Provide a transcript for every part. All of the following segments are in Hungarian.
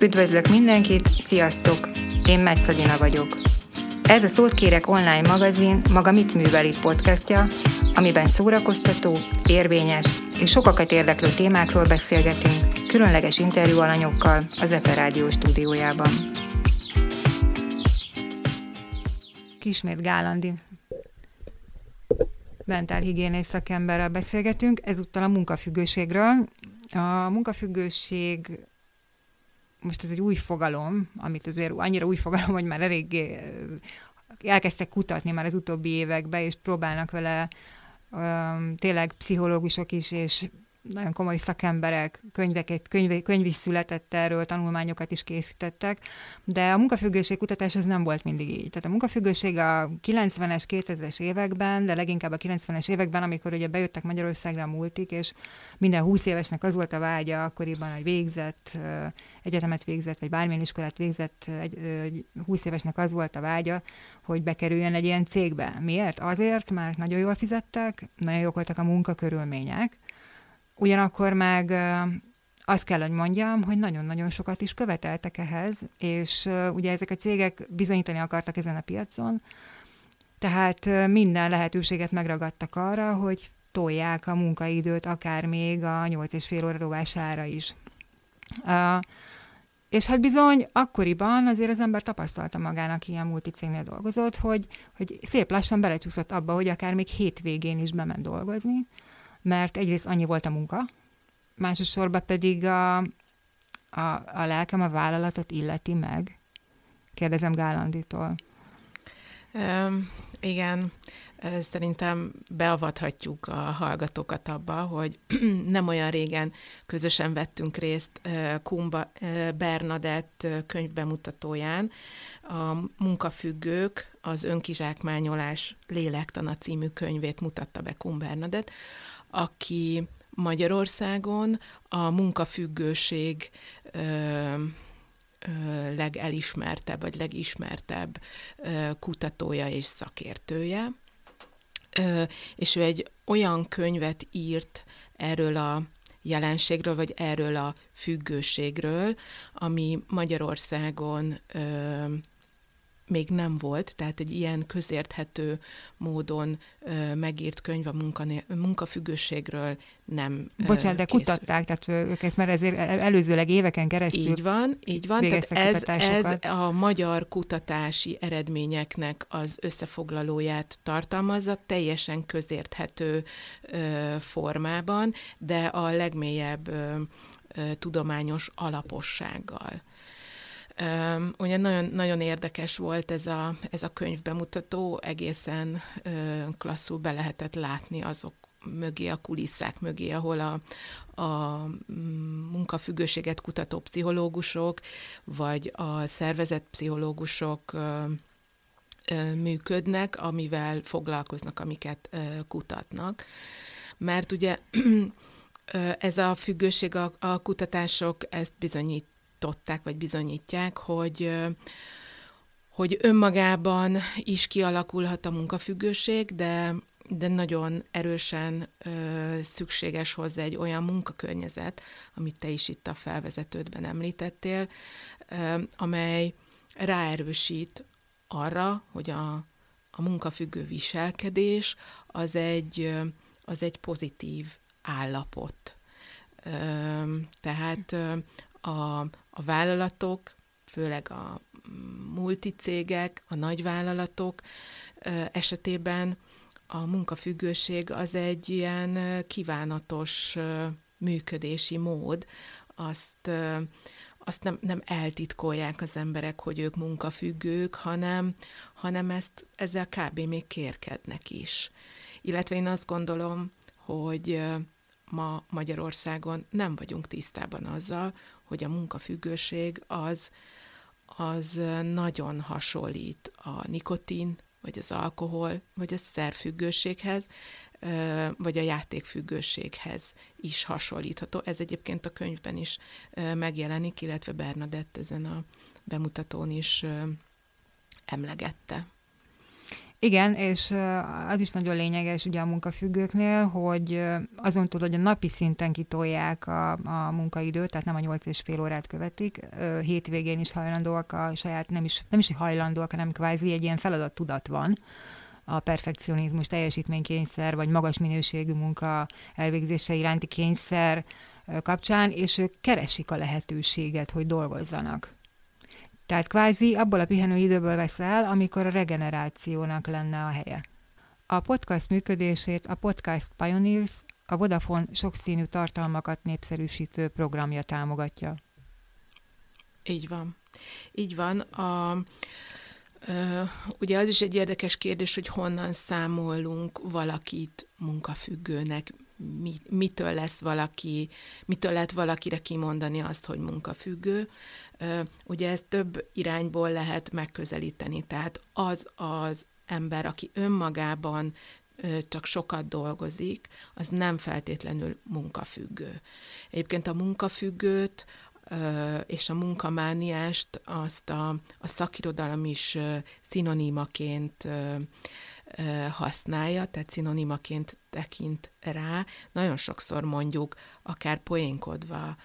Üdvözlök mindenkit, sziasztok! Én Metszadina vagyok. Ez a Szót Kérek online magazin maga Mit Művel podcastja, amiben szórakoztató, érvényes és sokakat érdeklő témákról beszélgetünk, különleges interjú alanyokkal az Epe Rádió stúdiójában. Kismét Gálandi mentálhigiénés szakemberrel beszélgetünk, ezúttal a munkafüggőségről. A munkafüggőség most ez egy új fogalom, amit azért annyira új fogalom, hogy már eléggé elkezdtek kutatni már az utóbbi években, és próbálnak vele um, tényleg pszichológusok is, és nagyon komoly szakemberek, könyveket, könyv, könyv is született erről, tanulmányokat is készítettek, de a munkafüggőség kutatás az nem volt mindig így. Tehát a munkafüggőség a 90-es, 2000-es években, de leginkább a 90-es években, amikor ugye bejöttek Magyarországra a multik, és minden 20 évesnek az volt a vágya akkoriban, hogy végzett, egyetemet végzett, vagy bármilyen iskolát végzett, egy, 20 évesnek az volt a vágya, hogy bekerüljön egy ilyen cégbe. Miért? Azért, mert nagyon jól fizettek, nagyon jók voltak a munkakörülmények, Ugyanakkor meg azt kell, hogy mondjam, hogy nagyon-nagyon sokat is követeltek ehhez, és ugye ezek a cégek bizonyítani akartak ezen a piacon, tehát minden lehetőséget megragadtak arra, hogy tolják a munkaidőt akár még a 8 és fél óra rovására is. És hát bizony, akkoriban azért az ember tapasztalta magának, ilyen multicégnél dolgozott, hogy, hogy szép lassan belecsúszott abba, hogy akár még hétvégén is bement dolgozni, mert egyrészt annyi volt a munka, másosorban pedig a, a, a lelkem a vállalatot illeti meg. Kérdezem Gálanditól. Um, igen, szerintem beavathatjuk a hallgatókat abba, hogy nem olyan régen közösen vettünk részt Kumba Bernadett könyvbemutatóján. A munkafüggők az önkizsákmányolás lélektana című könyvét mutatta be Kum Bernadett, aki Magyarországon a munkafüggőség ö, ö, legelismertebb, vagy legismertebb ö, kutatója és szakértője. Ö, és ő egy olyan könyvet írt erről a jelenségről, vagy erről a függőségről, ami Magyarországon ö, még nem volt, tehát egy ilyen közérthető módon ö, megírt könyv a munkané- munkafüggőségről nem Bocsánat, de készül. kutatták, tehát ők ezt már ezért előzőleg éveken keresztül Így van, így van. Tehát ez, ez a magyar kutatási eredményeknek az összefoglalóját tartalmazza, teljesen közérthető ö, formában, de a legmélyebb ö, tudományos alapossággal. Um, ugye nagyon, nagyon érdekes volt ez a, ez a könyvbemutató, egészen uh, klasszul be lehetett látni azok mögé, a kulisszák mögé, ahol a, a mm, munkafüggőséget kutató pszichológusok, vagy a szervezetpszichológusok uh, működnek, amivel foglalkoznak, amiket kutatnak. Mert ugye ez a függőség, a, a kutatások ezt bizonyít bizonyították, vagy bizonyítják, hogy hogy önmagában is kialakulhat a munkafüggőség, de, de nagyon erősen ö, szükséges hozzá egy olyan munkakörnyezet, amit te is itt a felvezetődben említettél, ö, amely ráerősít arra, hogy a, a munkafüggő viselkedés az egy, az egy pozitív állapot. Ö, tehát a, a vállalatok, főleg a multicégek, a nagyvállalatok esetében a munkafüggőség az egy ilyen kívánatos működési mód, azt, azt nem, nem eltitkolják az emberek, hogy ők munkafüggők, hanem, hanem ezt ezzel kb. még kérkednek is. Illetve én azt gondolom, hogy ma Magyarországon nem vagyunk tisztában azzal, hogy a munkafüggőség az, az nagyon hasonlít a nikotin, vagy az alkohol, vagy a szerfüggőséghez, vagy a játékfüggőséghez is hasonlítható. Ez egyébként a könyvben is megjelenik, illetve Bernadett ezen a bemutatón is emlegette. Igen, és az is nagyon lényeges ugye a munkafüggőknél, hogy azon túl, hogy a napi szinten kitolják a, a munkaidőt, tehát nem a nyolc és fél órát követik, hétvégén is hajlandóak a saját, nem is, nem is hajlandóak, hanem kvázi egy ilyen feladat tudat van, a perfekcionizmus, teljesítménykényszer, vagy magas minőségű munka elvégzése iránti kényszer kapcsán, és ők keresik a lehetőséget, hogy dolgozzanak. Tehát kvázi abból a pihenő időből vesz el, amikor a regenerációnak lenne a helye. A podcast működését a Podcast Pioneers, a Vodafone sokszínű tartalmakat népszerűsítő programja támogatja. Így van. Így van. A, ö, ugye az is egy érdekes kérdés, hogy honnan számolunk valakit munkafüggőnek, mi, mitől lesz valaki, mitől lehet valakire kimondani azt, hogy munkafüggő. Ugye ezt több irányból lehet megközelíteni. Tehát az az ember, aki önmagában csak sokat dolgozik, az nem feltétlenül munkafüggő. Egyébként a munkafüggőt és a munkamániást azt a, a szakirodalom is szinonimaként használja, tehát szinonimaként tekint rá. Nagyon sokszor mondjuk, akár poénkodva,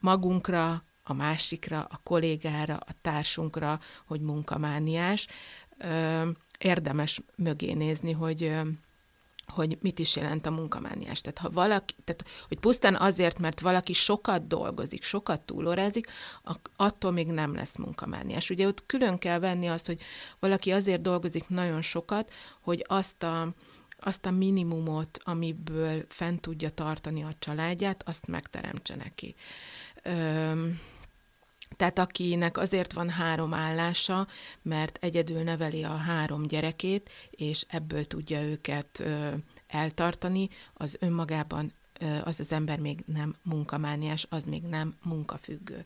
magunkra, a másikra, a kollégára, a társunkra, hogy munkamániás. Érdemes mögé nézni, hogy hogy mit is jelent a munkamániás. Tehát, ha valaki, tehát, hogy pusztán azért, mert valaki sokat dolgozik, sokat túlórázik, attól még nem lesz munkamániás. Ugye ott külön kell venni azt, hogy valaki azért dolgozik nagyon sokat, hogy azt a, azt a minimumot, amiből fent tudja tartani a családját, azt megteremtse neki. Üm, tehát akinek azért van három állása, mert egyedül neveli a három gyerekét, és ebből tudja őket eltartani, az önmagában az az ember még nem munkamániás, az még nem munkafüggő.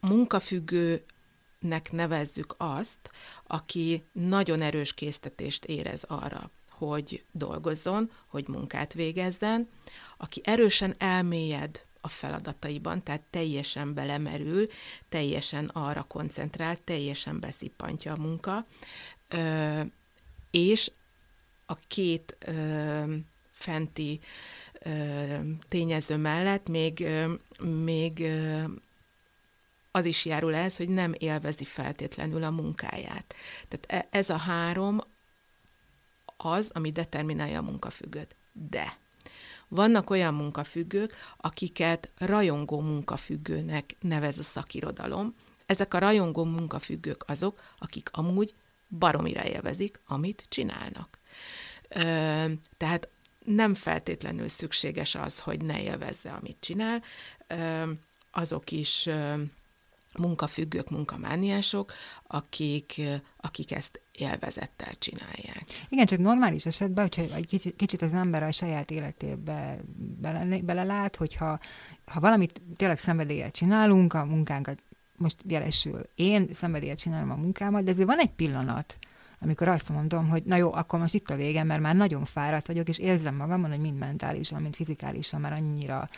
Munkafüggőnek nevezzük azt, aki nagyon erős késztetést érez arra, hogy dolgozzon, hogy munkát végezzen, aki erősen elmélyed a feladataiban, tehát teljesen belemerül, teljesen arra koncentrál, teljesen beszippantja a munka, és a két fenti tényező mellett még, még az is járul ez, hogy nem élvezi feltétlenül a munkáját. Tehát e, ez a három az, ami determinálja a munkafüggőt. De vannak olyan munkafüggők, akiket rajongó munkafüggőnek nevez a szakirodalom. Ezek a rajongó munkafüggők azok, akik amúgy baromira élvezik, amit csinálnak. Ö, tehát nem feltétlenül szükséges az, hogy ne élvezze, amit csinál. Ö, azok is munkafüggők, munkamániások, akik, akik ezt élvezettel csinálják. Igen, csak normális esetben, hogyha egy kicsit, az ember a saját életébe bele, belelát, hogyha ha valamit tényleg szenvedélyet csinálunk, a munkánkat, most jelesül, én szenvedélyet csinálom a munkámat, de ezért van egy pillanat, amikor azt mondom, hogy na jó, akkor most itt a vége, mert már nagyon fáradt vagyok, és érzem magamon, hogy mind mentálisan, mind fizikálisan már annyira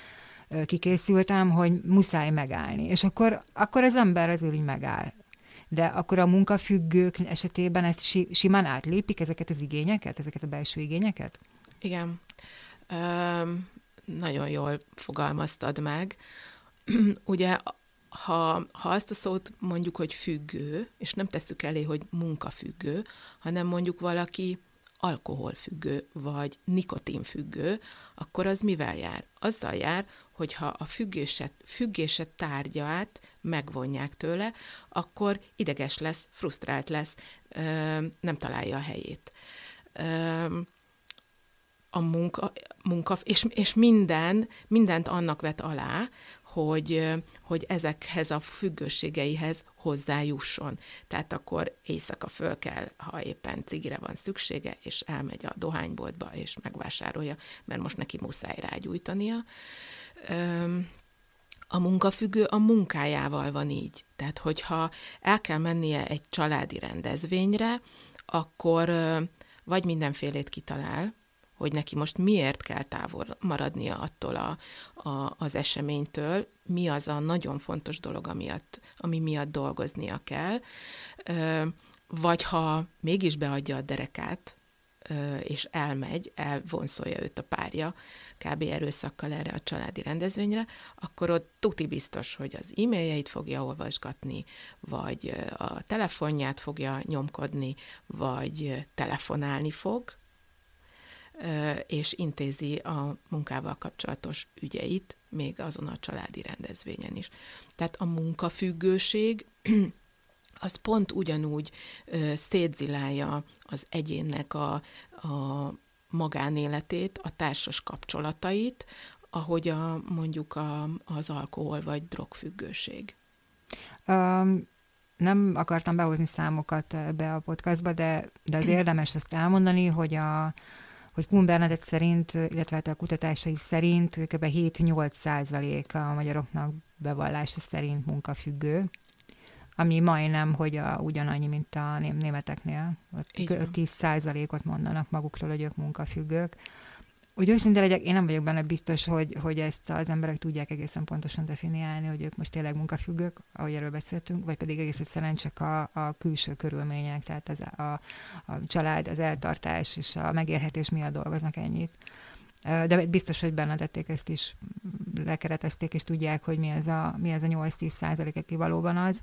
kikészültem, hogy muszáj megállni. És akkor, akkor az ember azért úgy megáll. De akkor a munkafüggők esetében ezt si, simán átlépik ezeket az igényeket, ezeket a belső igényeket? Igen. Üm, nagyon jól fogalmaztad meg. Ugye, ha, ha azt a szót mondjuk, hogy függő, és nem tesszük elé, hogy munkafüggő, hanem mondjuk valaki alkoholfüggő, vagy nikotinfüggő, akkor az mivel jár? Azzal jár, hogyha a függéset, függéset tárgyát megvonják tőle, akkor ideges lesz, frusztrált lesz, nem találja a helyét. A munka, munka és, és minden, mindent annak vet alá, hogy, hogy ezekhez a függőségeihez hozzájusson. Tehát akkor éjszaka föl kell, ha éppen cigire van szüksége, és elmegy a dohányboltba, és megvásárolja, mert most neki muszáj rágyújtania a munkafüggő a munkájával van így. Tehát, hogyha el kell mennie egy családi rendezvényre, akkor vagy mindenfélét kitalál, hogy neki most miért kell távol maradnia attól a, a, az eseménytől, mi az a nagyon fontos dolog, amiatt, ami miatt dolgoznia kell, vagy ha mégis beadja a derekát, és elmegy, elvonszolja őt a párja, kb. erőszakkal erre a családi rendezvényre, akkor ott tuti biztos, hogy az e-mailjeit fogja olvasgatni, vagy a telefonját fogja nyomkodni, vagy telefonálni fog, és intézi a munkával kapcsolatos ügyeit, még azon a családi rendezvényen is. Tehát a munkafüggőség az pont ugyanúgy szétzilálja az egyénnek a, a magánéletét, a társas kapcsolatait, ahogy a, mondjuk a, az alkohol vagy drogfüggőség. Um, nem akartam behozni számokat be a podcastba, de, de az érdemes ezt elmondani, hogy a hogy Kuhn Bernadett szerint, illetve hát a kutatásai szerint kb. 7-8 százalék a magyaroknak bevallása szerint munkafüggő, ami majdnem, hogy a, ugyanannyi, mint a németeknél. Ott 10 százalékot mondanak magukról, hogy ők munkafüggők. Úgy őszinte legyek, én nem vagyok benne biztos, hogy, hogy ezt az emberek tudják egészen pontosan definiálni, hogy ők most tényleg munkafüggők, ahogy erről beszéltünk, vagy pedig egész egyszerűen csak a, a külső körülmények, tehát az, a, a család, az eltartás és a megérhetés miatt dolgoznak ennyit. De biztos, hogy tették ezt is, lekeretezték, és tudják, hogy mi ez a, mi ez a 8-10 százalék, aki valóban az.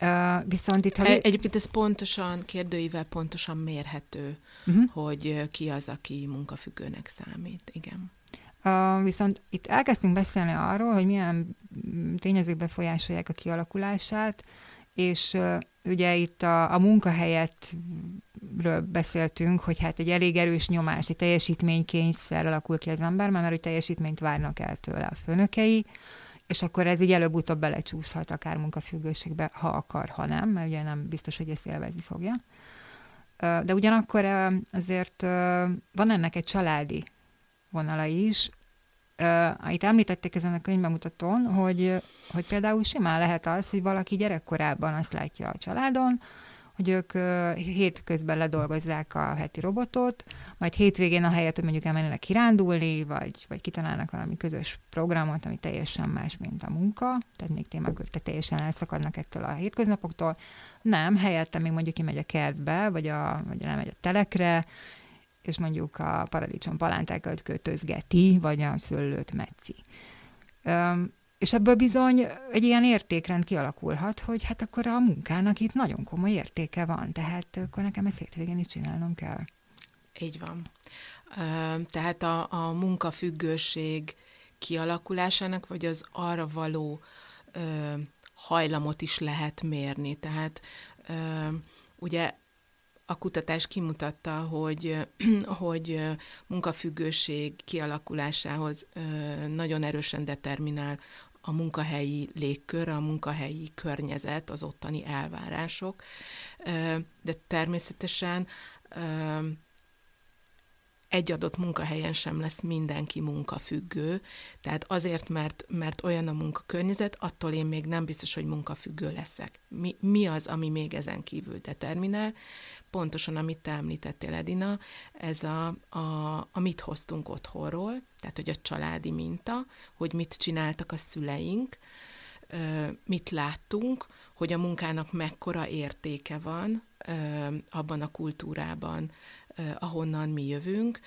Uh, viszont itt... Ha... Egyébként ez pontosan, kérdőivel pontosan mérhető, uh-huh. hogy ki az, aki munkafüggőnek számít. Igen. Uh, viszont itt elkezdtünk beszélni arról, hogy milyen tényezők befolyásolják a kialakulását, és uh, ugye itt a, a munkahelyetről beszéltünk, hogy hát egy elég erős nyomás, egy teljesítménykényszer alakul ki az ember, mert hogy teljesítményt várnak el tőle a főnökei, és akkor ez így előbb-utóbb belecsúszhat akár munkafüggőségbe, ha akar, ha nem, mert ugye nem biztos, hogy ezt élvezni fogja. De ugyanakkor azért van ennek egy családi vonala is. Itt említették ezen a könyvbemutatón, hogy, hogy például simán lehet az, hogy valaki gyerekkorában azt látja a családon, hogy ők hétközben ledolgozzák a heti robotot, majd hétvégén a helyet, hogy mondjuk elmennének kirándulni, vagy, vagy kitalálnak valami közös programot, ami teljesen más, mint a munka, tehát még témák, hogy teljesen elszakadnak ettől a hétköznapoktól. Nem, helyette még mondjuk kimegy a kertbe, vagy, a, vagy elmegy a telekre, és mondjuk a paradicsom palántákat kötözgeti, vagy a szőlőt metszi. És ebből bizony egy ilyen értékrend kialakulhat, hogy hát akkor a munkának itt nagyon komoly értéke van, tehát akkor nekem ezt hétvégén is csinálnom kell. Így van. Tehát a, a munkafüggőség kialakulásának, vagy az arra való ö, hajlamot is lehet mérni. Tehát ö, ugye a kutatás kimutatta, hogy, hogy munkafüggőség kialakulásához nagyon erősen determinál a munkahelyi légkör, a munkahelyi környezet, az ottani elvárások, de természetesen egy adott munkahelyen sem lesz mindenki munkafüggő, tehát azért, mert, mert olyan a munkakörnyezet, attól én még nem biztos, hogy munkafüggő leszek. Mi, mi az, ami még ezen kívül determinál? Pontosan, amit te említettél, Edina, ez a, a, a mit hoztunk otthonról, tehát, hogy a családi minta, hogy mit csináltak a szüleink, mit láttunk, hogy a munkának mekkora értéke van abban a kultúrában, ahonnan mi jövünk,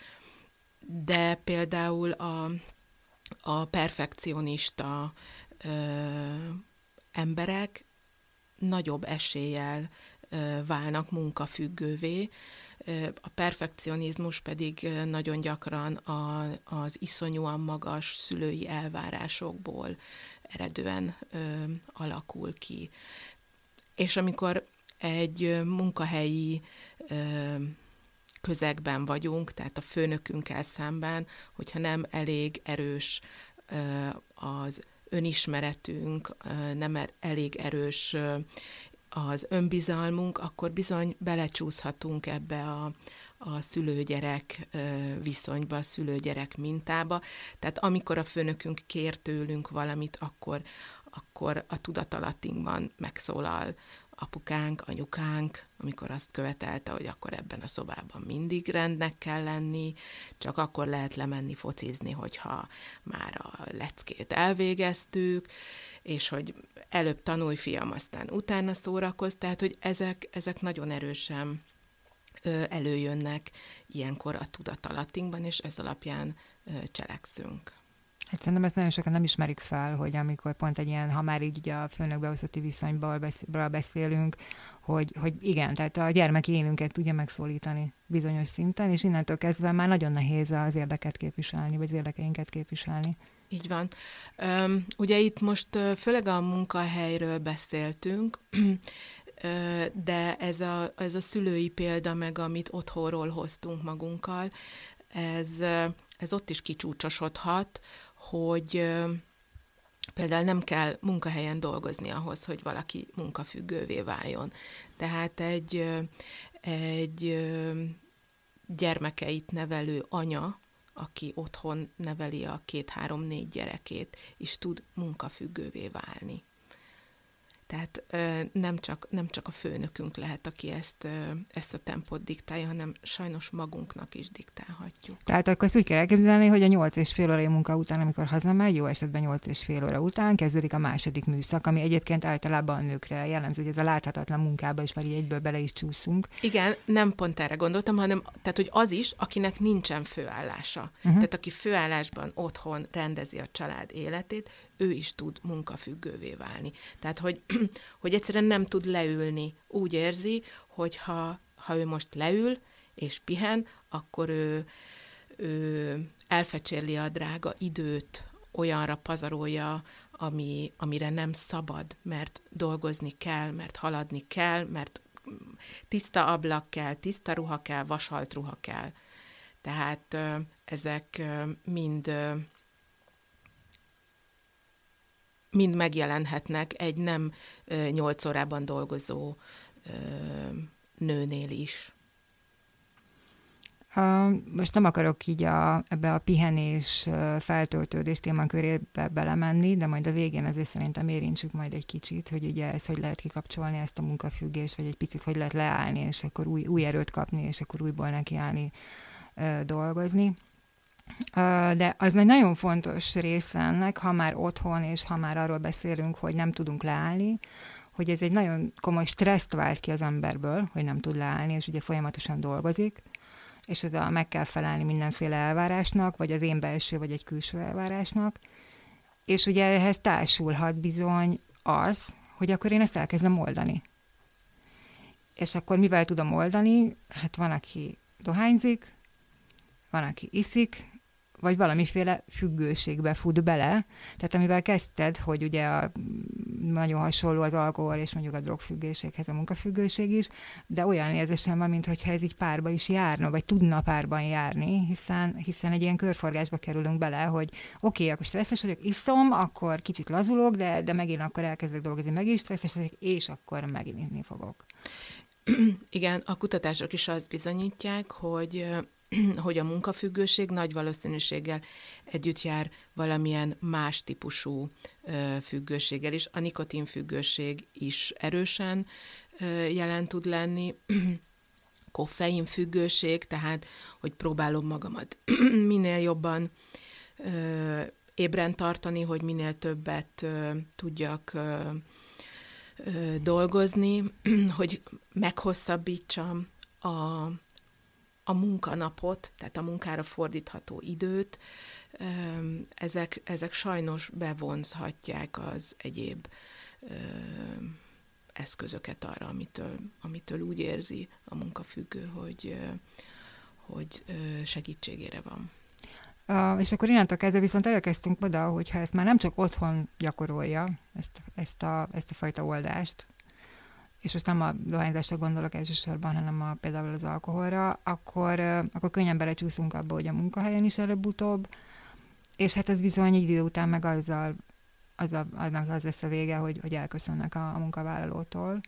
de például a, a perfekcionista emberek nagyobb eséllyel válnak munkafüggővé, a perfekcionizmus pedig nagyon gyakran a, az iszonyúan magas szülői elvárásokból eredően ö, alakul ki. És amikor egy munkahelyi ö, közegben vagyunk, tehát a főnökünkkel szemben, hogyha nem elég erős ö, az önismeretünk, nem er, elég erős az önbizalmunk, akkor bizony belecsúszhatunk ebbe a, a szülőgyerek viszonyba, a szülőgyerek mintába. Tehát amikor a főnökünk kér tőlünk valamit, akkor, akkor a tudatalattinkban megszólal apukánk, anyukánk, amikor azt követelte, hogy akkor ebben a szobában mindig rendnek kell lenni, csak akkor lehet lemenni focizni, hogyha már a leckét elvégeztük, és hogy előbb tanulj, fiam, aztán utána szórakoz, tehát, hogy ezek, ezek nagyon erősen előjönnek ilyenkor a tudatalattinkban, és ez alapján cselekszünk. Hát szerintem ezt nagyon sokan nem ismerik fel, hogy amikor pont egy ilyen, ha már így a főnök beosztotti viszonyból beszélünk, hogy, hogy igen, tehát a gyermeki énünket tudja megszólítani bizonyos szinten, és innentől kezdve már nagyon nehéz az érdeket képviselni, vagy az érdekeinket képviselni. Így van. Üm, ugye itt most főleg a munkahelyről beszéltünk, de ez a, ez a szülői példa, meg amit otthonról hoztunk magunkkal, ez, ez ott is kicsúcsosodhat, hogy például nem kell munkahelyen dolgozni ahhoz, hogy valaki munkafüggővé váljon. Tehát egy, egy gyermekeit nevelő anya, aki otthon neveli a két-három-négy gyerekét, is tud munkafüggővé válni. Tehát nem csak, nem csak a főnökünk lehet, aki ezt, ezt a tempót diktálja, hanem sajnos magunknak is diktálhatjuk. Tehát akkor ezt úgy kell elképzelni, hogy a nyolc és fél órai munka után, amikor hazamegy, jó esetben nyolc és fél óra után kezdődik a második műszak, ami egyébként általában a nőkre jellemző, hogy ez a láthatatlan munkába is már így egyből bele is csúszunk. Igen, nem pont erre gondoltam, hanem tehát, hogy az is, akinek nincsen főállása. Uh-huh. Tehát aki főállásban otthon rendezi a család életét, ő is tud munkafüggővé válni. Tehát, hogy, hogy egyszerűen nem tud leülni. Úgy érzi, hogy ha, ha ő most leül és pihen, akkor ő, ő elfecsérli a drága időt, olyanra pazarolja, ami, amire nem szabad, mert dolgozni kell, mert haladni kell, mert tiszta ablak kell, tiszta ruha kell, vasalt ruha kell. Tehát ezek mind mind megjelenhetnek egy nem nyolc órában dolgozó nőnél is. Most nem akarok így a, ebbe a pihenés, feltöltődés témakörébe belemenni, de majd a végén azért szerintem érintsük majd egy kicsit, hogy ugye ez hogy lehet kikapcsolni ezt a munkafüggést, vagy egy picit hogy lehet leállni, és akkor új, új erőt kapni, és akkor újból nekiállni dolgozni. De az egy nagyon fontos része ennek, ha már otthon, és ha már arról beszélünk, hogy nem tudunk leállni, hogy ez egy nagyon komoly stresszt vált ki az emberből, hogy nem tud leállni, és ugye folyamatosan dolgozik, és ez a meg kell felelni mindenféle elvárásnak, vagy az én belső, vagy egy külső elvárásnak. És ugye ehhez társulhat bizony az, hogy akkor én ezt elkezdem oldani. És akkor mivel tudom oldani? Hát van, aki dohányzik, van, aki iszik, vagy valamiféle függőségbe fut bele. Tehát amivel kezdted, hogy ugye a, nagyon hasonló az alkohol és mondjuk a drogfüggőséghez a munkafüggőség is, de olyan érzésem van, mintha ez így párba is járna, vagy tudna párban járni, hiszen, hiszen egy ilyen körforgásba kerülünk bele, hogy oké, okay, akkor stresszes vagyok, iszom, akkor kicsit lazulok, de, de megint akkor elkezdek dolgozni, megint stresszes vagyok, és akkor megint inni fogok. Igen, a kutatások is azt bizonyítják, hogy hogy a munkafüggőség nagy valószínűséggel együtt jár valamilyen más típusú függőséggel is. A nikotinfüggőség is erősen jelen tud lenni, koffeinfüggőség, tehát hogy próbálom magamat minél jobban ébren tartani, hogy minél többet tudjak dolgozni, hogy meghosszabbítsam a a munkanapot, tehát a munkára fordítható időt, ezek, ezek sajnos bevonzhatják az egyéb eszközöket arra, amitől, amitől úgy érzi a munkafüggő, hogy, hogy segítségére van. És akkor innentől kezdve viszont elkezdtünk oda, hogyha ezt már nem csak otthon gyakorolja, ezt, ezt, a, ezt a fajta oldást, és most nem a dohányzásra gondolok elsősorban, hanem a, például az alkoholra, akkor, akkor könnyen belecsúszunk abba, hogy a munkahelyen is előbb-utóbb, és hát ez bizony egy idő után meg azzal, az a, aznak az lesz a vége, hogy, hogy elköszönnek a, a munkavállalótól.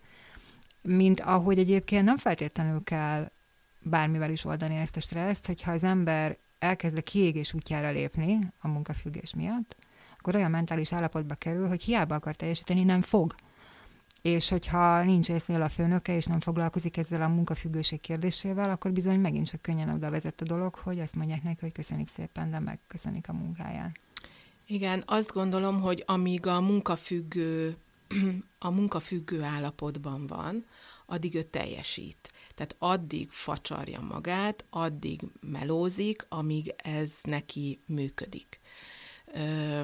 Mint ahogy egyébként nem feltétlenül kell bármivel is oldani ezt a stresszt, hogyha az ember elkezd a kiégés útjára lépni a munkafüggés miatt, akkor olyan mentális állapotba kerül, hogy hiába akar teljesíteni, nem fog és hogyha nincs észnél a főnöke, és nem foglalkozik ezzel a munkafüggőség kérdésével, akkor bizony megint csak könnyen oda vezet a dolog, hogy azt mondják neki, hogy köszönik szépen, de megköszönik a munkáját. Igen, azt gondolom, hogy amíg a munkafüggő, a munkafüggő állapotban van, addig ő teljesít. Tehát addig facsarja magát, addig melózik, amíg ez neki működik. Ö,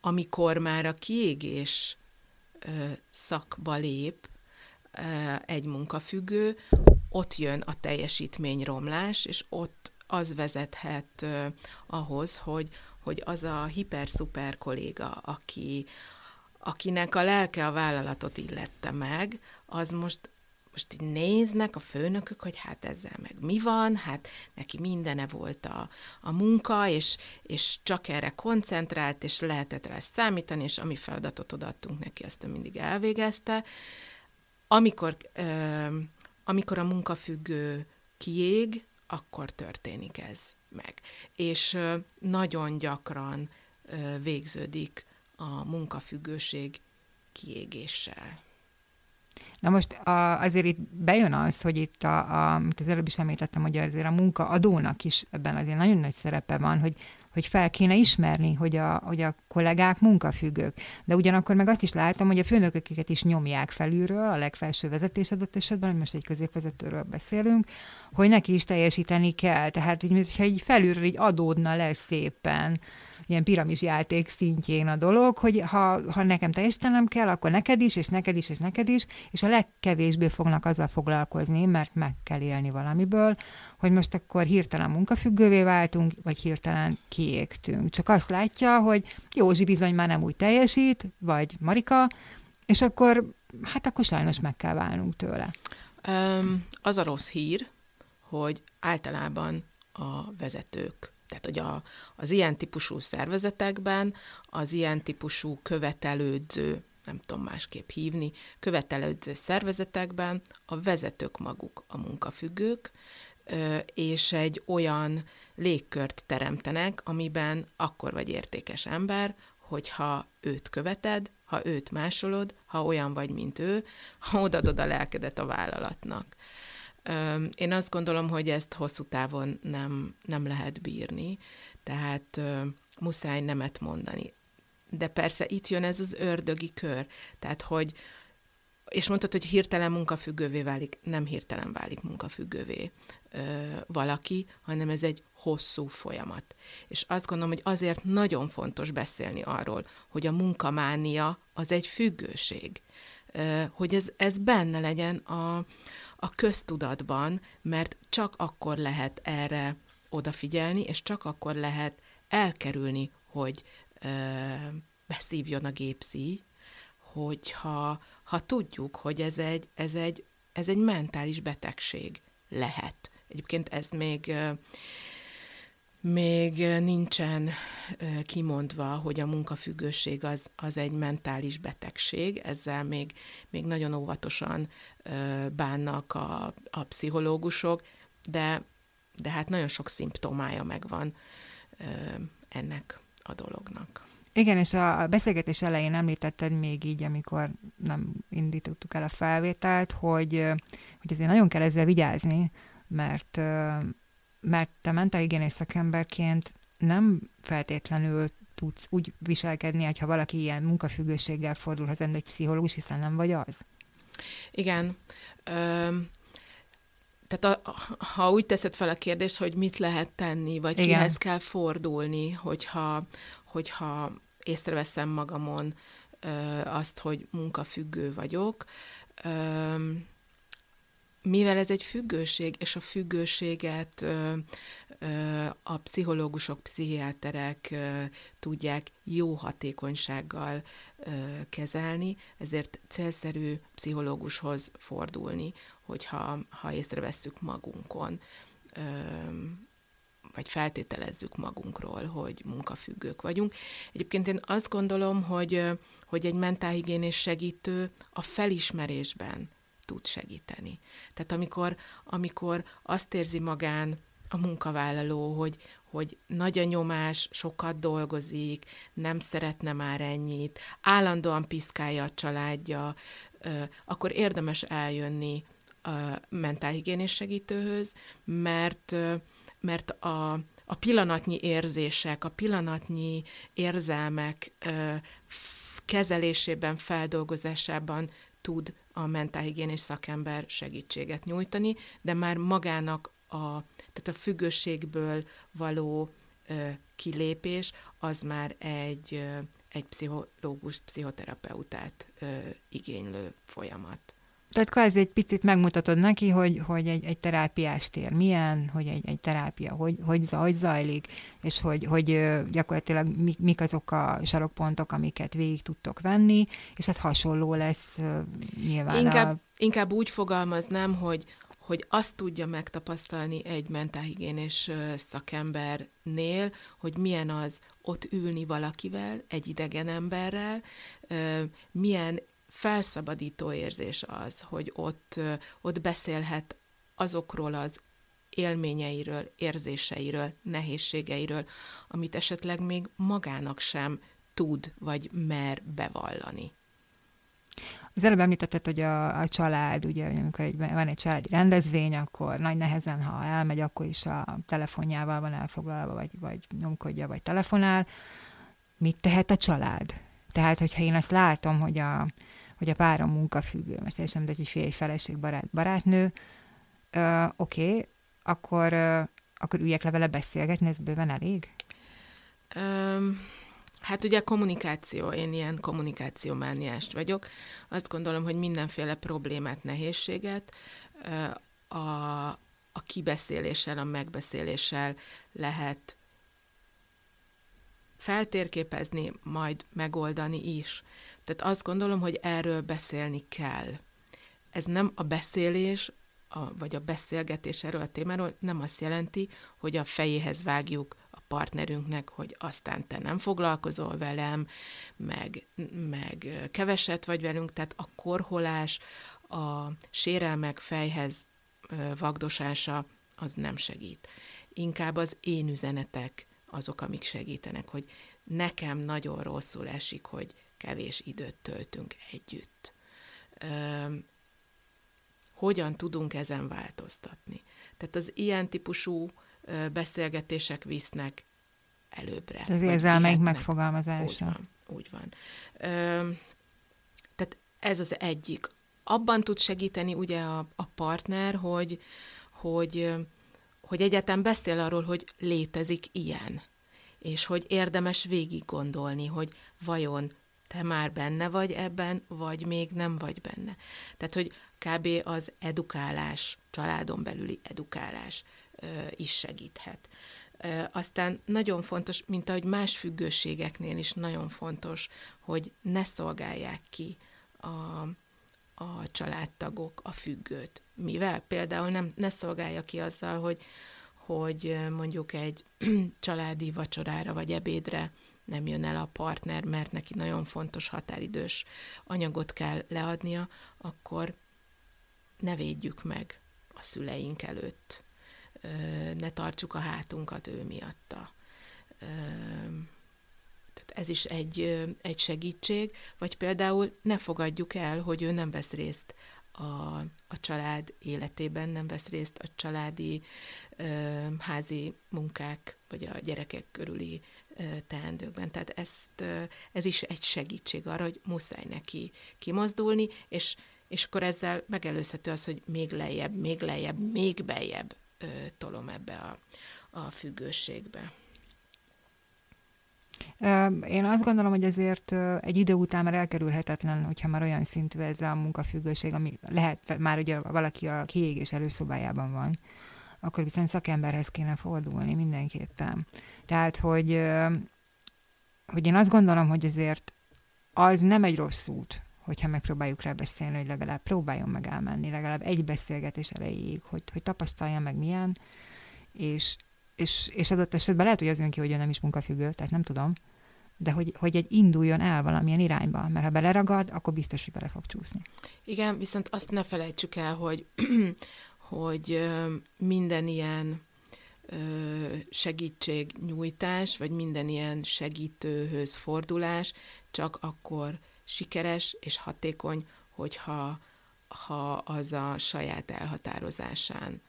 amikor már a kiégés szakba lép egy munkafüggő, ott jön a teljesítményromlás, és ott az vezethet ahhoz, hogy, hogy az a hiper-szuper kolléga, aki, akinek a lelke a vállalatot illette meg, az most most így néznek a főnökök, hogy hát ezzel meg mi van, hát neki mindene volt a, a munka, és, és csak erre koncentrált, és lehetett rá számítani, és ami feladatot odaadtunk neki, ezt ő mindig elvégezte. Amikor, ö, amikor a munkafüggő kiég, akkor történik ez meg. És ö, nagyon gyakran ö, végződik a munkafüggőség kiégéssel. Na most a, azért itt bejön az, hogy itt, a, a, amit az előbb is említettem, hogy azért a munkaadónak is ebben azért nagyon nagy szerepe van, hogy hogy fel kéne ismerni, hogy a, hogy a kollégák munkafüggők. De ugyanakkor meg azt is láttam, hogy a főnököket is nyomják felülről, a legfelső vezetés adott esetben, most egy középvezetőről beszélünk, hogy neki is teljesíteni kell. Tehát, hogy mintha így felülről így adódna le szépen ilyen piramis játék szintjén a dolog, hogy ha, ha nekem teljesítenem kell, akkor neked is, és neked is, és neked is, és a legkevésbé fognak azzal foglalkozni, mert meg kell élni valamiből, hogy most akkor hirtelen munkafüggővé váltunk, vagy hirtelen kiégtünk. Csak azt látja, hogy Józsi bizony már nem úgy teljesít, vagy Marika, és akkor, hát akkor sajnos meg kell válnunk tőle. Um, az a rossz hír, hogy általában a vezetők tehát, hogy a, az ilyen típusú szervezetekben, az ilyen típusú követelődző, nem tudom másképp hívni, követelődző szervezetekben a vezetők maguk a munkafüggők, és egy olyan légkört teremtenek, amiben akkor vagy értékes ember, hogyha őt követed, ha őt másolod, ha olyan vagy, mint ő, ha odadod a lelkedet a vállalatnak. Én azt gondolom, hogy ezt hosszú távon nem, nem lehet bírni, tehát muszáj nemet mondani. De persze itt jön ez az ördögi kör, tehát hogy, és mondtad, hogy hirtelen munkafüggővé válik, nem hirtelen válik munkafüggővé valaki, hanem ez egy hosszú folyamat. És azt gondolom, hogy azért nagyon fontos beszélni arról, hogy a munkamánia az egy függőség, hogy ez, ez benne legyen a, a köztudatban, mert csak akkor lehet erre odafigyelni, és csak akkor lehet elkerülni, hogy ö, beszívjon a gépszí, hogyha ha tudjuk, hogy ez egy, ez, egy, ez egy mentális betegség lehet. Egyébként ez még még nincsen kimondva, hogy a munkafüggőség az, az egy mentális betegség, ezzel még, még nagyon óvatosan bánnak a, a pszichológusok, de, de hát nagyon sok szimptomája megvan ennek a dolognak. Igen, és a beszélgetés elején említetted még így, amikor nem indítottuk el a felvételt, hogy, hogy azért nagyon kell ezzel vigyázni, mert mert te mentálhigiénés szakemberként nem feltétlenül tudsz úgy viselkedni, ha valaki ilyen munkafüggőséggel fordul hozzá, egy pszichológus, hiszen nem vagy az. Igen. Ö, tehát a, ha úgy teszed fel a kérdést, hogy mit lehet tenni, vagy Igen. kihez kell fordulni, hogyha, hogyha észreveszem magamon ö, azt, hogy munkafüggő vagyok, ö, mivel ez egy függőség, és a függőséget ö, ö, a pszichológusok, pszichiáterek ö, tudják jó hatékonysággal ö, kezelni, ezért célszerű pszichológushoz fordulni, hogyha ha észrevesszük magunkon, ö, vagy feltételezzük magunkról, hogy munkafüggők vagyunk. Egyébként én azt gondolom, hogy, hogy egy mentálhigiénés segítő a felismerésben tud segíteni. Tehát amikor, amikor azt érzi magán a munkavállaló, hogy, hogy nagy a nyomás, sokat dolgozik, nem szeretne már ennyit, állandóan piszkálja a családja, akkor érdemes eljönni a mentálhigiénés segítőhöz, mert, mert a, a pillanatnyi érzések, a pillanatnyi érzelmek kezelésében, feldolgozásában tud a mentálhigiénés szakember segítséget nyújtani, de már magának a, tehát a függőségből való ö, kilépés, az már egy, ö, egy pszichológus, pszichoterapeutát ö, igénylő folyamat. Tehát kvázi egy picit megmutatod neki, hogy, hogy egy, egy terápiás tér milyen, hogy egy, egy terápia hogy, hogy, hogy zajlik, és hogy, hogy gyakorlatilag mik azok a sarokpontok, amiket végig tudtok venni, és hát hasonló lesz nyilván inkább, a... Inkább úgy fogalmaznám, hogy, hogy azt tudja megtapasztalni egy mentálhigiénés szakembernél, hogy milyen az ott ülni valakivel, egy idegen emberrel, milyen felszabadító érzés az, hogy ott, ott beszélhet azokról az élményeiről, érzéseiről, nehézségeiről, amit esetleg még magának sem tud vagy mer bevallani. Az előbb említetted, hogy a, a család, ugye, amikor egy, van egy családi rendezvény, akkor nagy nehezen, ha elmegy, akkor is a telefonjával van elfoglalva, vagy, vagy nyomkodja, vagy telefonál. Mit tehet a család? Tehát, hogyha én azt látom, hogy a, hogy a párom munkafüggő, most teljesen mindegy, hogy fél, feleség, barát, barátnő, oké, okay, akkor, uh, akkor üljek le vele beszélgetni, ez bőven elég? Um, hát ugye kommunikáció, én ilyen kommunikációmániást vagyok. Azt gondolom, hogy mindenféle problémát, nehézséget a, a kibeszéléssel, a megbeszéléssel lehet feltérképezni, majd megoldani is. Tehát azt gondolom, hogy erről beszélni kell. Ez nem a beszélés, a, vagy a beszélgetés erről a témáról nem azt jelenti, hogy a fejéhez vágjuk a partnerünknek, hogy aztán te nem foglalkozol velem, meg, meg keveset vagy velünk, tehát a korholás, a sérelmek fejhez vagdosása az nem segít. Inkább az én üzenetek azok, amik segítenek, hogy nekem nagyon rosszul esik, hogy kevés időt töltünk együtt. Hogyan tudunk ezen változtatni? Tehát az ilyen típusú beszélgetések visznek előbbre. Az érzelmeik megfogalmazása. Úgy van. Úgy van. Tehát ez az egyik. Abban tud segíteni ugye a, a partner, hogy, hogy, hogy egyetem beszél arról, hogy létezik ilyen, és hogy érdemes végig gondolni, hogy vajon te már benne vagy ebben, vagy még nem vagy benne. Tehát, hogy kb. az edukálás, családon belüli edukálás ö, is segíthet. Ö, aztán nagyon fontos, mint ahogy más függőségeknél is nagyon fontos, hogy ne szolgálják ki a, a családtagok a függőt. Mivel? Például nem, ne szolgálja ki azzal, hogy, hogy mondjuk egy családi vacsorára vagy ebédre nem jön el a partner, mert neki nagyon fontos határidős anyagot kell leadnia, akkor ne védjük meg a szüleink előtt, ne tartsuk a hátunkat ő miatta. Tehát ez is egy, egy segítség, vagy például ne fogadjuk el, hogy ő nem vesz részt a, a család életében, nem vesz részt a családi házi munkák, vagy a gyerekek körüli teendőkben. Tehát ezt, ez is egy segítség arra, hogy muszáj neki kimozdulni, és, és akkor ezzel megelőzhető az, hogy még lejjebb, még lejjebb, még beljebb tolom ebbe a, a függőségbe. Én azt gondolom, hogy ezért egy idő után már elkerülhetetlen, hogyha már olyan szintű ez a munkafüggőség, ami lehet már ugye valaki a kiégés előszobájában van, akkor viszont szakemberhez kéne fordulni mindenképpen. Tehát, hogy, hogy én azt gondolom, hogy azért az nem egy rossz út, hogyha megpróbáljuk rá beszélni, hogy legalább próbáljon meg elmenni, legalább egy beszélgetés erejéig, hogy, hogy tapasztalja meg milyen, és, és, és adott esetben lehet, hogy az jön ki, hogy ő nem is munkafüggő, tehát nem tudom, de hogy, hogy egy induljon el valamilyen irányba, mert ha beleragad, akkor biztos, hogy bele fog csúszni. Igen, viszont azt ne felejtsük el, hogy, hogy minden ilyen segítségnyújtás, vagy minden ilyen segítőhöz fordulás csak akkor sikeres és hatékony, hogyha ha az a saját elhatározásán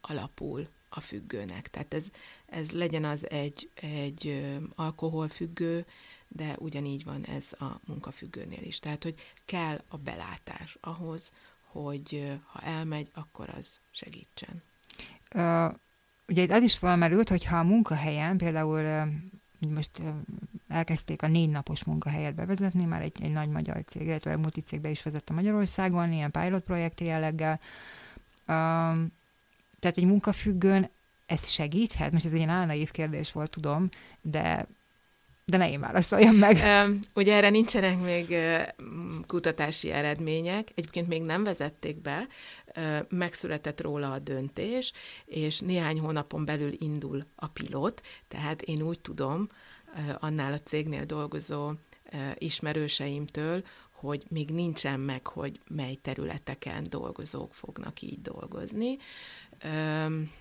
alapul a függőnek. Tehát ez, ez legyen az egy, egy alkoholfüggő, de ugyanígy van ez a munkafüggőnél is. Tehát, hogy kell a belátás ahhoz, hogy ha elmegy, akkor az segítsen. Uh, ugye itt az is felmerült, hogy ha a munkahelyen például most elkezdték a négy napos munkahelyet bevezetni, már egy, egy nagy magyar cég, illetve multicégbe is vezette Magyarországon, ilyen pilot projekt jelleggel. Um, tehát egy munkafüggőn ez segíthet? Most ez egy ilyen álnaív kérdés volt, tudom, de de ne én válaszoljam meg. Ugye erre nincsenek még kutatási eredmények, egyébként még nem vezették be, megszületett róla a döntés, és néhány hónapon belül indul a pilot, tehát én úgy tudom, annál a cégnél dolgozó ismerőseimtől, hogy még nincsen meg, hogy mely területeken dolgozók fognak így dolgozni.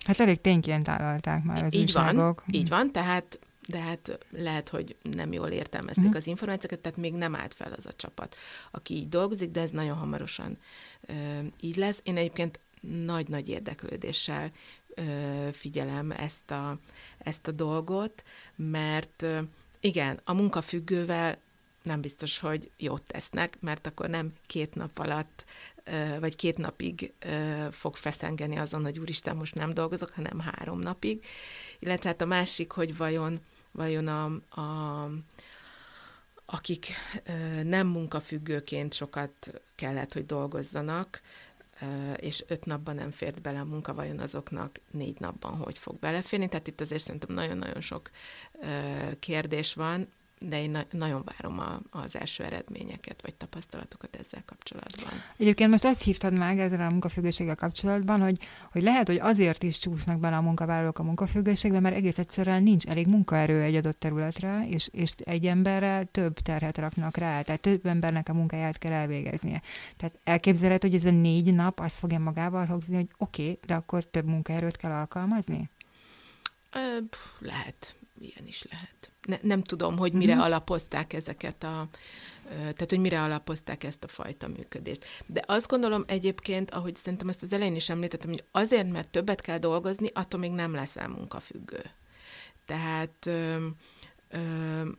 Hát elég tényként állalták már az így újságok. Van, így van, tehát de hát lehet, hogy nem jól értelmezték uh-huh. az információkat, tehát még nem állt fel az a csapat, aki így dolgozik, de ez nagyon hamarosan ö, így lesz. Én egyébként nagy-nagy érdeklődéssel ö, figyelem ezt a, ezt a dolgot, mert ö, igen, a munkafüggővel nem biztos, hogy jót tesznek, mert akkor nem két nap alatt vagy két napig fog feszengeni azon, hogy úristen, most nem dolgozok, hanem három napig. Illetve hát a másik, hogy vajon vajon a, a akik nem munkafüggőként sokat kellett, hogy dolgozzanak, és öt napban nem fért bele a munka, vajon azoknak négy napban hogy fog beleférni. Tehát itt azért szerintem nagyon-nagyon sok kérdés van, de én na- nagyon várom a, az első eredményeket, vagy tapasztalatokat ezzel kapcsolatban. Egyébként most ezt hívtad meg ezzel a munkafüggőséggel kapcsolatban, hogy, hogy lehet, hogy azért is csúsznak bele a munkavállalók a munkafüggőségbe, mert egész egyszerűen nincs elég munkaerő egy adott területre, és, és egy emberre több terhet raknak rá, tehát több embernek a munkáját kell elvégeznie. Tehát elképzelhet, hogy ez a négy nap azt fogja magával hozni, hogy oké, okay, de akkor több munkaerőt kell alkalmazni? Ö, lehet, ilyen is lehet ne, nem tudom, hogy mire mm-hmm. alapozták ezeket a, tehát hogy mire alapozták ezt a fajta működést. De azt gondolom egyébként, ahogy szerintem ezt az elején is említettem, hogy azért, mert többet kell dolgozni, attól még nem leszel munkafüggő. Tehát, ö, ö,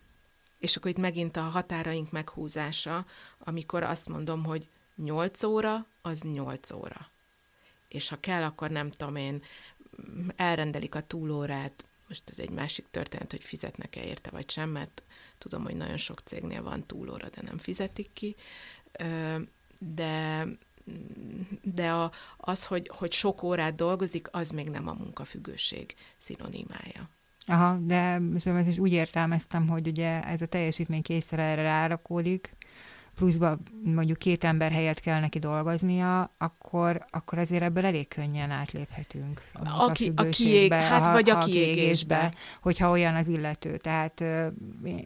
és akkor itt megint a határaink meghúzása, amikor azt mondom, hogy 8 óra, az 8 óra. És ha kell, akkor nem tudom én, elrendelik a túlórát, most ez egy másik történet, hogy fizetnek-e érte vagy sem, mert tudom, hogy nagyon sok cégnél van túlóra, de nem fizetik ki. De de a, az, hogy, hogy sok órát dolgozik, az még nem a munkafüggőség szinonimája. Aha, de szóval ezt is úgy értelmeztem, hogy ugye ez a teljesítmény készre erre rárakódik, pluszba mondjuk két ember helyett kell neki dolgoznia, akkor, akkor azért ebből elég könnyen átléphetünk. A, aki, a kiég, hát a, vagy a, a kiégésbe. Hogyha olyan az illető. Tehát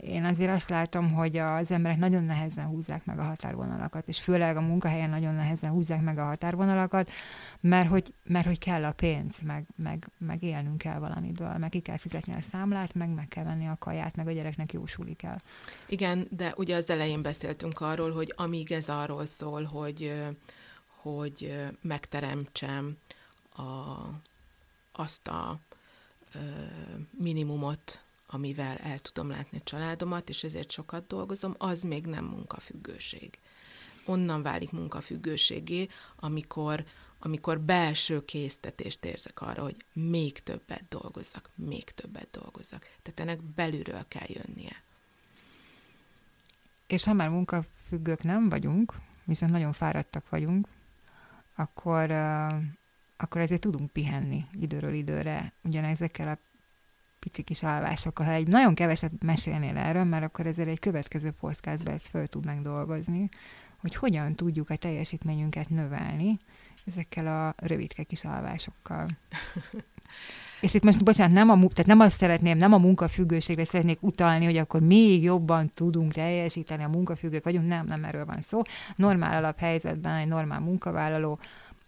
én azért azt látom, hogy az emberek nagyon nehezen húzzák meg a határvonalakat, és főleg a munkahelyen nagyon nehezen húzzák meg a határvonalakat, mert hogy, mert hogy kell a pénz, meg, meg, meg élnünk kell valamiből, meg ki kell fizetni a számlát, meg meg kell venni a kaját, meg a gyereknek jósuli kell. Igen, de ugye az elején beszéltünk arról, hogy amíg ez arról szól, hogy, hogy megteremtsem a, azt a minimumot, amivel el tudom látni a családomat, és ezért sokat dolgozom, az még nem munkafüggőség. Onnan válik munkafüggőségé, amikor amikor belső késztetést érzek arra, hogy még többet dolgozzak, még többet dolgozzak. Tehát ennek belülről kell jönnie. És ha már munkafüggők nem vagyunk, viszont nagyon fáradtak vagyunk, akkor, akkor ezért tudunk pihenni időről időre, ugyanezekkel a pici kis alvásokkal. Ha egy nagyon keveset mesélnél erről, mert akkor ezért egy következő podcastban ezt föl tudnánk dolgozni, hogy hogyan tudjuk a teljesítményünket növelni, ezekkel a rövidke kis alvásokkal. És itt most, bocsánat, nem, a, tehát nem azt szeretném, nem a munkafüggőségre szeretnék utalni, hogy akkor még jobban tudunk teljesíteni, a munkafüggők vagyunk, nem, nem erről van szó. Normál alaphelyzetben egy normál munkavállaló,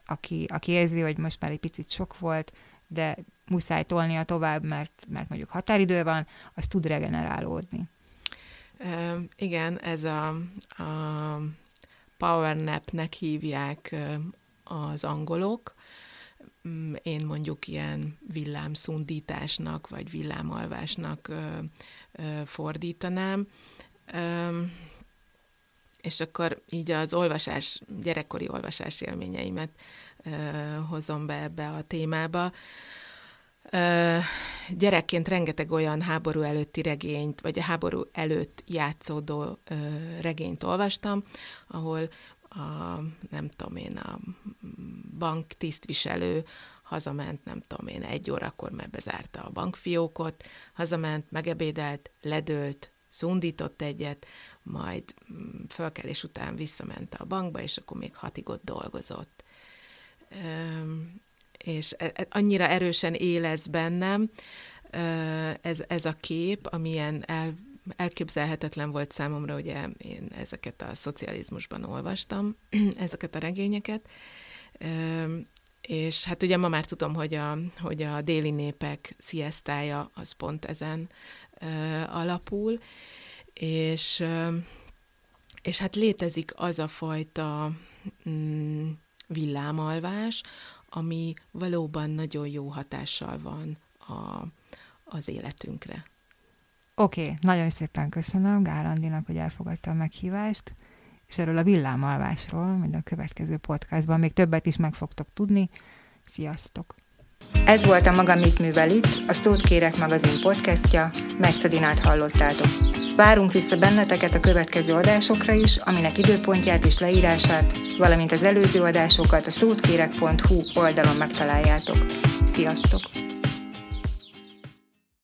aki, aki érzi, hogy most már egy picit sok volt, de muszáj tolnia tovább, mert, mert mondjuk határidő van, az tud regenerálódni. Uh, igen, ez a, a power napnek hívják az angolok, én mondjuk ilyen villámszundításnak, vagy villámalvásnak fordítanám. És akkor így az olvasás, gyerekkori olvasás élményeimet hozom be ebbe a témába. Gyerekként rengeteg olyan háború előtti regényt, vagy a háború előtt játszódó regényt olvastam, ahol a, nem tudom én, a bank tisztviselő hazament, nem tudom én, egy órakor, mert bezárta a bankfiókot, hazament, megebédelt, ledőlt, szundított egyet, majd mm, fölkelés után visszament a bankba, és akkor még hatig ott dolgozott. És e, e, annyira erősen élez bennem ez, ez a kép, amilyen el, elképzelhetetlen volt számomra, ugye én ezeket a szocializmusban olvastam, ezeket a regényeket, és hát ugye ma már tudom, hogy a, hogy a déli népek sziasztája az pont ezen alapul, és, és hát létezik az a fajta mm, villámalvás, ami valóban nagyon jó hatással van a, az életünkre. Oké, okay, nagyon szépen köszönöm Gálandinak, hogy elfogadta a meghívást, és erről a villámalvásról, majd a következő podcastban még többet is meg fogtok tudni. Sziasztok! Ez volt a Maga Mit Művel Itt, a Szót Kérek magazin podcastja, Metszedinát hallottátok. Várunk vissza benneteket a következő adásokra is, aminek időpontját és leírását, valamint az előző adásokat a szótkérek.hu oldalon megtaláljátok. Sziasztok!